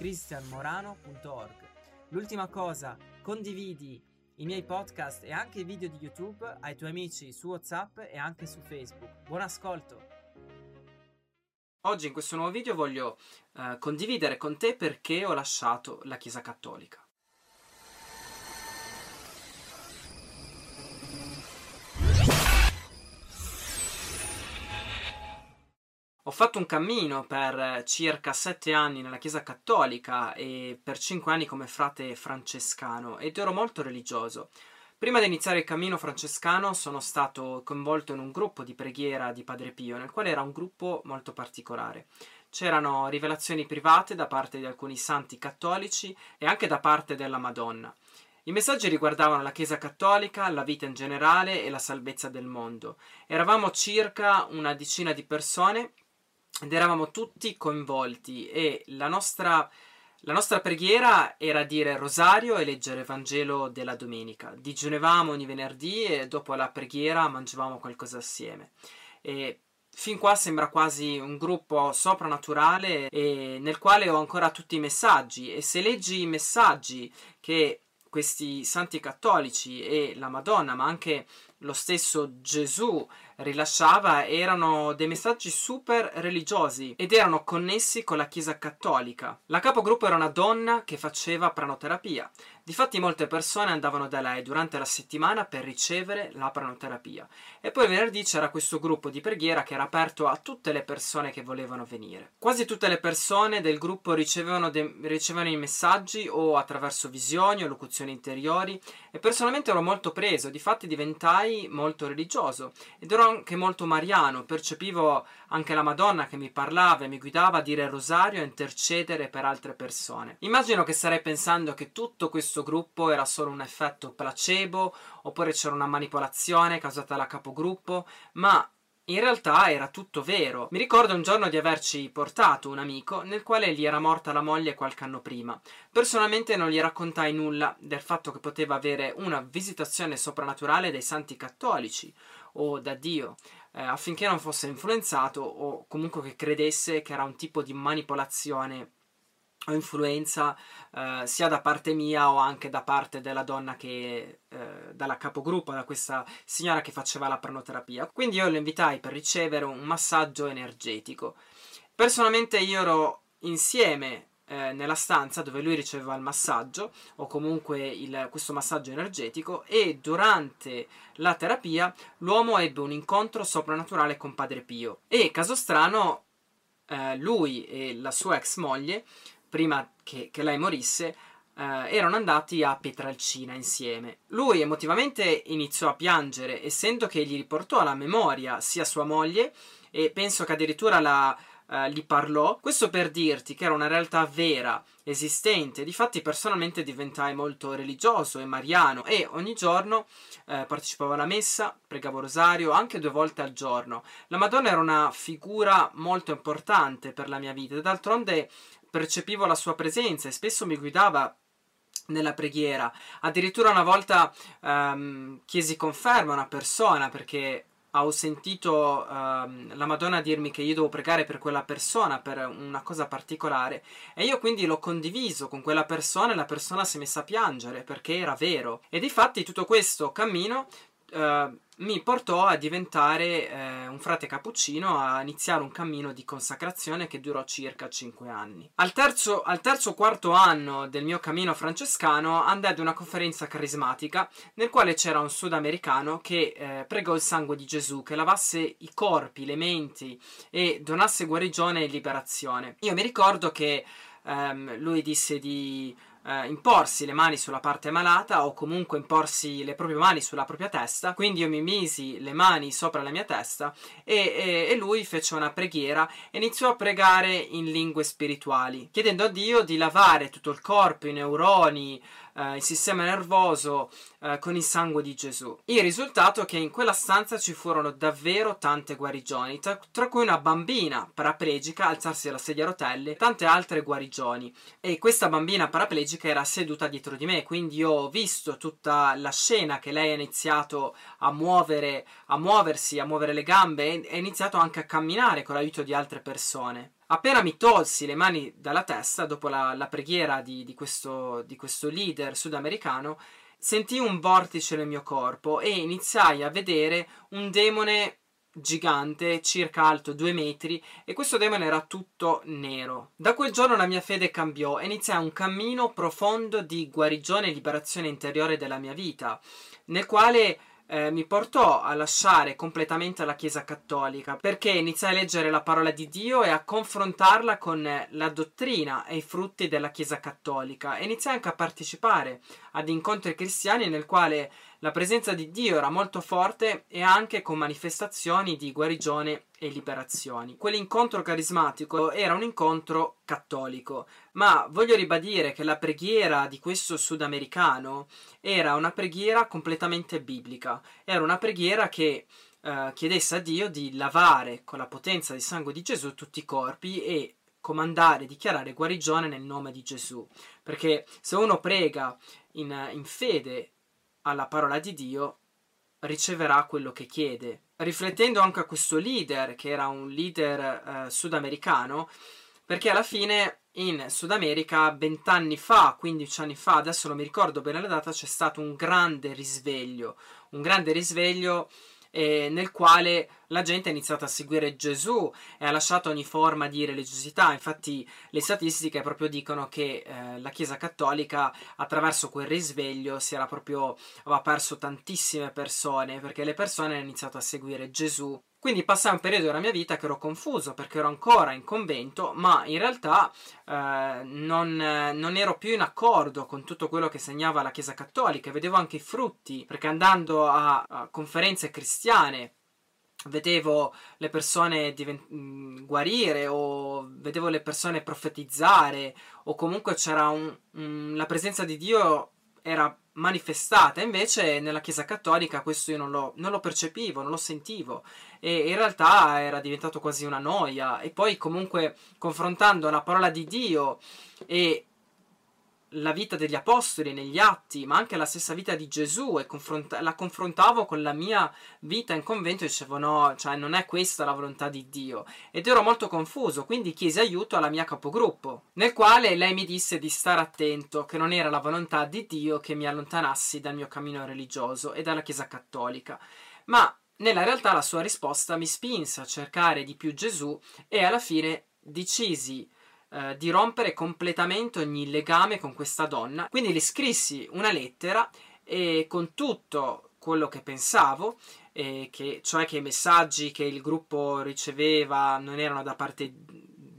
cristianmorano.org. L'ultima cosa, condividi i miei podcast e anche i video di YouTube ai tuoi amici su WhatsApp e anche su Facebook. Buon ascolto! Oggi in questo nuovo video voglio eh, condividere con te perché ho lasciato la Chiesa Cattolica. Fatto un cammino per circa sette anni nella Chiesa Cattolica e per cinque anni come frate francescano ed ero molto religioso. Prima di iniziare il cammino francescano sono stato coinvolto in un gruppo di preghiera di Padre Pio, nel quale era un gruppo molto particolare. C'erano rivelazioni private da parte di alcuni santi cattolici e anche da parte della Madonna. I messaggi riguardavano la Chiesa cattolica, la vita in generale e la salvezza del mondo. Eravamo circa una decina di persone ed eravamo tutti coinvolti e la nostra, la nostra preghiera era dire rosario e leggere il Vangelo della domenica. Digiunevamo ogni venerdì e dopo la preghiera mangiavamo qualcosa assieme. E fin qua sembra quasi un gruppo soprannaturale nel quale ho ancora tutti i messaggi e se leggi i messaggi che questi santi cattolici e la Madonna, ma anche lo stesso Gesù rilasciava erano dei messaggi super religiosi ed erano connessi con la Chiesa cattolica. La capogruppo era una donna che faceva pranoterapia. Difatti molte persone andavano da lei durante la settimana per ricevere la pranoterapia. E poi venerdì c'era questo gruppo di preghiera che era aperto a tutte le persone che volevano venire. Quasi tutte le persone del gruppo ricevevano, de- ricevevano i messaggi o attraverso visioni o locuzioni interiori e personalmente ero molto preso, difatti diventai molto religioso ed ero anche molto mariano, percepivo anche la Madonna che mi parlava e mi guidava a dire il rosario e intercedere per altre persone. Immagino che starei pensando che tutto questo gruppo era solo un effetto placebo oppure c'era una manipolazione causata dalla capogruppo, ma in realtà era tutto vero. Mi ricordo un giorno di averci portato un amico nel quale gli era morta la moglie qualche anno prima. Personalmente non gli raccontai nulla del fatto che poteva avere una visitazione soprannaturale dai santi cattolici o da Dio, eh, affinché non fosse influenzato o comunque che credesse che era un tipo di manipolazione o influenza eh, sia da parte mia o anche da parte della donna che eh, dalla capogruppo, da questa signora che faceva la pranoterapia. Quindi io lo invitai per ricevere un massaggio energetico. Personalmente io ero insieme eh, nella stanza dove lui riceveva il massaggio o comunque il, questo massaggio energetico e durante la terapia l'uomo ebbe un incontro soprannaturale con Padre Pio e caso strano eh, lui e la sua ex moglie prima che, che lei morisse, eh, erano andati a Petralcina insieme. Lui emotivamente iniziò a piangere, essendo che gli riportò alla memoria sia sua moglie, e penso che addirittura la, eh, gli parlò. Questo per dirti che era una realtà vera, esistente. Difatti, personalmente diventai molto religioso e mariano e ogni giorno eh, partecipavo alla messa, pregavo rosario anche due volte al giorno. La Madonna era una figura molto importante per la mia vita. D'altronde percepivo la sua presenza e spesso mi guidava nella preghiera. Addirittura una volta um, chiesi conferma a una persona perché ho sentito um, la Madonna dirmi che io devo pregare per quella persona, per una cosa particolare, e io quindi l'ho condiviso con quella persona e la persona si è messa a piangere perché era vero. E di fatti tutto questo cammino uh, mi portò a diventare eh, un frate cappuccino, a iniziare un cammino di consacrazione che durò circa 5 anni. Al terzo, al terzo quarto anno del mio cammino francescano andai ad una conferenza carismatica nel quale c'era un sudamericano che eh, pregò il sangue di Gesù, che lavasse i corpi, le menti e donasse guarigione e liberazione. Io mi ricordo che ehm, lui disse di eh, imporsi le mani sulla parte malata o comunque imporsi le proprie mani sulla propria testa. Quindi io mi misi le mani sopra la mia testa e, e, e lui fece una preghiera e iniziò a pregare in lingue spirituali, chiedendo a Dio di lavare tutto il corpo, i neuroni, eh, il sistema nervoso eh, con il sangue di Gesù. Il risultato è che in quella stanza ci furono davvero tante guarigioni, tra, tra cui una bambina paraplegica alzarsi dalla sedia a rotelle tante altre guarigioni. E questa bambina paraplegica era seduta dietro di me, quindi io ho visto tutta la scena che lei ha iniziato a muovere, a muoversi, a muovere le gambe e ha iniziato anche a camminare con l'aiuto di altre persone. Appena mi tolsi le mani dalla testa, dopo la, la preghiera di, di, questo, di questo leader sudamericano, sentii un vortice nel mio corpo e iniziai a vedere un demone gigante, circa alto due metri, e questo demone era tutto nero. Da quel giorno la mia fede cambiò e iniziai un cammino profondo di guarigione e liberazione interiore della mia vita, nel quale eh, mi portò a lasciare completamente la Chiesa cattolica perché iniziai a leggere la parola di Dio e a confrontarla con la dottrina e i frutti della Chiesa cattolica. E iniziai anche a partecipare ad incontri cristiani nel quale la presenza di Dio era molto forte e anche con manifestazioni di guarigione e liberazioni. Quell'incontro carismatico era un incontro cattolico, ma voglio ribadire che la preghiera di questo sudamericano era una preghiera completamente biblica, era una preghiera che eh, chiedesse a Dio di lavare con la potenza del sangue di Gesù tutti i corpi e comandare, dichiarare guarigione nel nome di Gesù. Perché se uno prega in, in fede alla parola di Dio, riceverà quello che chiede. Riflettendo anche a questo leader, che era un leader eh, sudamericano, perché alla fine in Sud America, vent'anni fa, 15 anni fa, adesso non mi ricordo bene la data, c'è stato un grande risveglio, un grande risveglio eh, nel quale la gente ha iniziato a seguire Gesù e ha lasciato ogni forma di religiosità. Infatti, le statistiche proprio dicono che eh, la Chiesa Cattolica, attraverso quel risveglio, si era proprio aveva perso tantissime persone perché le persone hanno iniziato a seguire Gesù quindi passai un periodo della mia vita che ero confuso perché ero ancora in convento, ma in realtà eh, non, non, ero più in accordo con tutto quello che segnava la Chiesa Cattolica. Vedevo anche i frutti, perché andando a, a conferenze cristiane vedevo le persone divent- mm, guarire o vedevo le persone profetizzare o comunque c'era un, un, la presenza di Dio era manifestata, invece nella Chiesa Cattolica questo io non lo, non lo, percepivo, non lo sentivo e in realtà era diventato quasi una noia e poi comunque confrontando la parola di Dio e la vita degli apostoli negli atti, ma anche la stessa vita di Gesù e confront- la confrontavo con la mia vita in convento e dicevo no, cioè non è questa la volontà di Dio. Ed ero molto confuso, quindi chiesi aiuto alla mia capogruppo, nel quale lei mi disse di stare attento, che non era la volontà di Dio che mi allontanassi dal mio cammino religioso e dalla Chiesa cattolica. Ma nella realtà la sua risposta mi spinse a cercare di più Gesù e alla fine decisi eh, di rompere completamente ogni legame con questa donna. Quindi le scrissi una lettera e con tutto quello che pensavo, che, cioè che i messaggi che il gruppo riceveva non erano da parte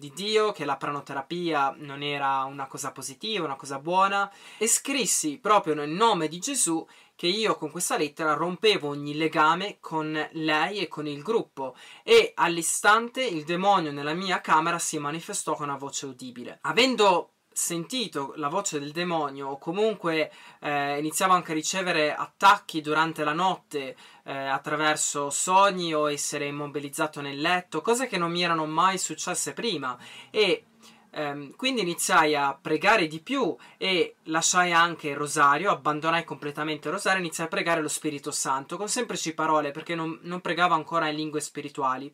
di Dio, che la pranoterapia non era una cosa positiva, una cosa buona, e scrissi proprio nel nome di Gesù che io con questa lettera rompevo ogni legame con lei e con il gruppo e all'istante il demonio nella mia camera si manifestò con una voce udibile. Avendo sentito la voce del demonio o comunque eh, iniziavo anche a ricevere attacchi durante la notte eh, attraverso sogni o essere immobilizzato nel letto, cose che non mi erano mai successe prima e Um, quindi iniziai a pregare di più e lasciai anche il rosario, abbandonai completamente il rosario e iniziai a pregare lo Spirito Santo con semplici parole perché non, non pregavo ancora in lingue spirituali.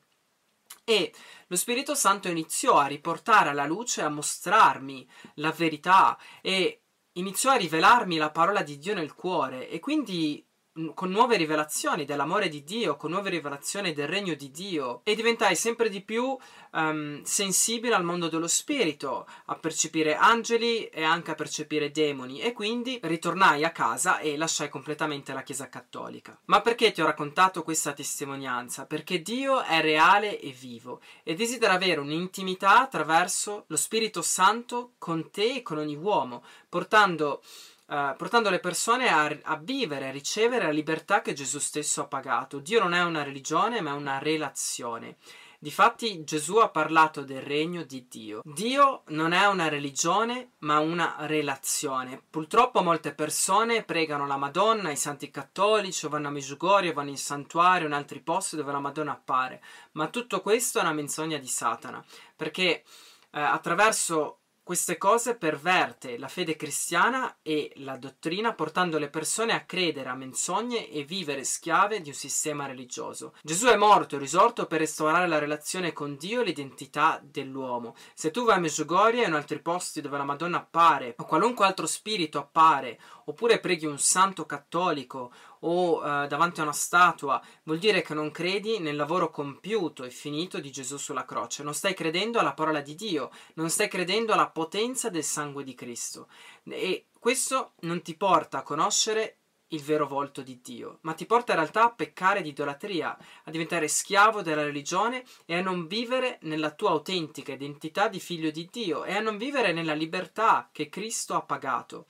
E lo Spirito Santo iniziò a riportare alla luce, a mostrarmi la verità e iniziò a rivelarmi la parola di Dio nel cuore e quindi con nuove rivelazioni dell'amore di Dio, con nuove rivelazioni del regno di Dio e diventai sempre di più um, sensibile al mondo dello spirito, a percepire angeli e anche a percepire demoni e quindi ritornai a casa e lasciai completamente la Chiesa cattolica. Ma perché ti ho raccontato questa testimonianza? Perché Dio è reale e vivo e desidera avere un'intimità attraverso lo Spirito Santo con te e con ogni uomo, portando Uh, portando le persone a, a, vivere, a ricevere la libertà che Gesù stesso ha pagato. Dio non è una religione, ma è una relazione. Difatti Gesù ha parlato del regno di Dio. Dio non è una religione, ma una relazione. Purtroppo molte persone pregano la Madonna, i santi cattolici, o vanno a Meggiugorio, vanno in santuario, in altri posti dove la Madonna appare. Ma tutto questo è una menzogna di Satana, perché eh, attraverso queste cose perverte la fede cristiana e la dottrina portando le persone a credere a menzogne e vivere schiave di un sistema religioso. Gesù è morto e risorto per restaurare la relazione con Dio e l'identità dell'uomo. Se tu vai a Meggiugorie o in altri posti dove la Madonna appare o qualunque altro spirito appare oppure preghi un santo cattolico o eh, davanti a una statua, vuol dire che non credi nel lavoro compiuto e finito di Gesù sulla croce, non stai credendo alla parola di Dio, non stai credendo alla potenza del sangue di Cristo. E questo non ti porta a conoscere il vero volto di Dio, ma ti porta in realtà a peccare di idolatria, a diventare schiavo della religione e a non vivere nella tua autentica identità di figlio di Dio e a non vivere nella libertà che Cristo ha pagato.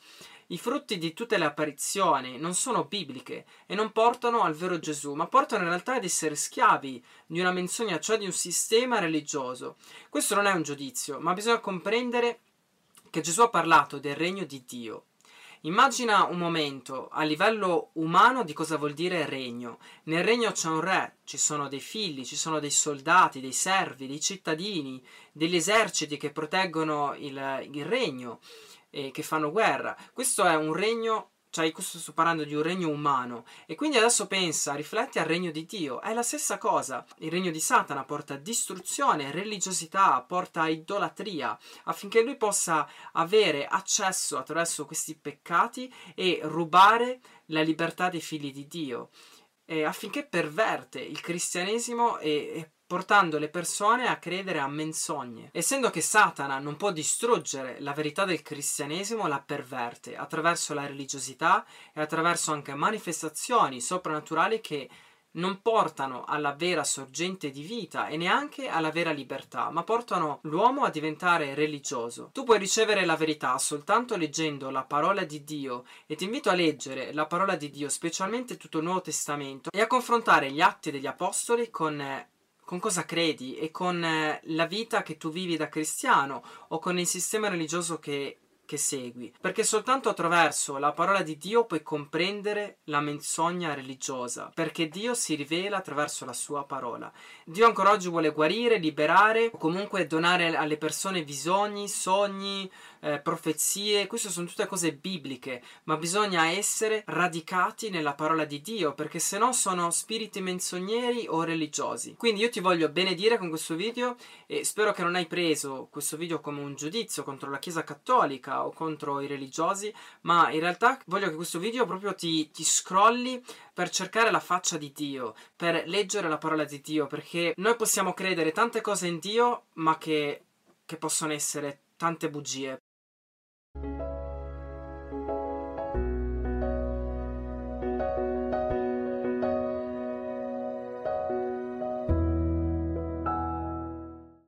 I frutti di tutte le apparizioni non sono bibliche e non portano al vero Gesù, ma portano in realtà ad essere schiavi di una menzogna, cioè di un sistema religioso. Questo non è un giudizio, ma bisogna comprendere che Gesù ha parlato del regno di Dio. Immagina un momento a livello umano di cosa vuol dire regno. Nel regno c'è un re, ci sono dei figli, ci sono dei soldati, dei servi, dei cittadini, degli eserciti che proteggono il, il regno eh, che fanno guerra. Questo è un regno cioè questo sto parlando di un regno umano e quindi adesso pensa, rifletti al regno di Dio, è la stessa cosa. Il regno di Satana porta distruzione, religiosità, porta idolatria, affinché lui possa avere accesso attraverso questi peccati e rubare la libertà dei figli di Dio, affinché perverte il cristianesimo e, e portando le persone a credere a menzogne. Essendo che Satana non può distruggere la verità del cristianesimo, la perverte attraverso la religiosità e attraverso anche manifestazioni soprannaturali che non portano alla vera sorgente di vita e neanche alla vera libertà, ma portano l'uomo a diventare religioso. Tu puoi ricevere la verità soltanto leggendo la parola di Dio e ti invito a leggere la parola di Dio, specialmente tutto il Nuovo Testamento, e a confrontare gli atti degli apostoli con con cosa credi e con eh, la vita che tu vivi da cristiano o con il sistema religioso che che segui, perché soltanto attraverso la parola di Dio puoi comprendere la menzogna religiosa, perché Dio si rivela attraverso la sua parola. Dio ancora oggi vuole guarire, liberare o comunque donare alle persone bisogni, sogni, eh, profezie, queste sono tutte cose bibliche, ma bisogna essere radicati nella parola di Dio, perché se no sono spiriti menzogneri o religiosi. Quindi io ti voglio benedire con questo video e spero che non hai preso questo video come un giudizio contro la Chiesa Cattolica o contro i religiosi, ma in realtà voglio che questo video proprio ti, ti scrolli per cercare la faccia di Dio, per leggere la parola di Dio, perché noi possiamo credere tante cose in Dio, ma che, che possono essere tante bugie. Thank you.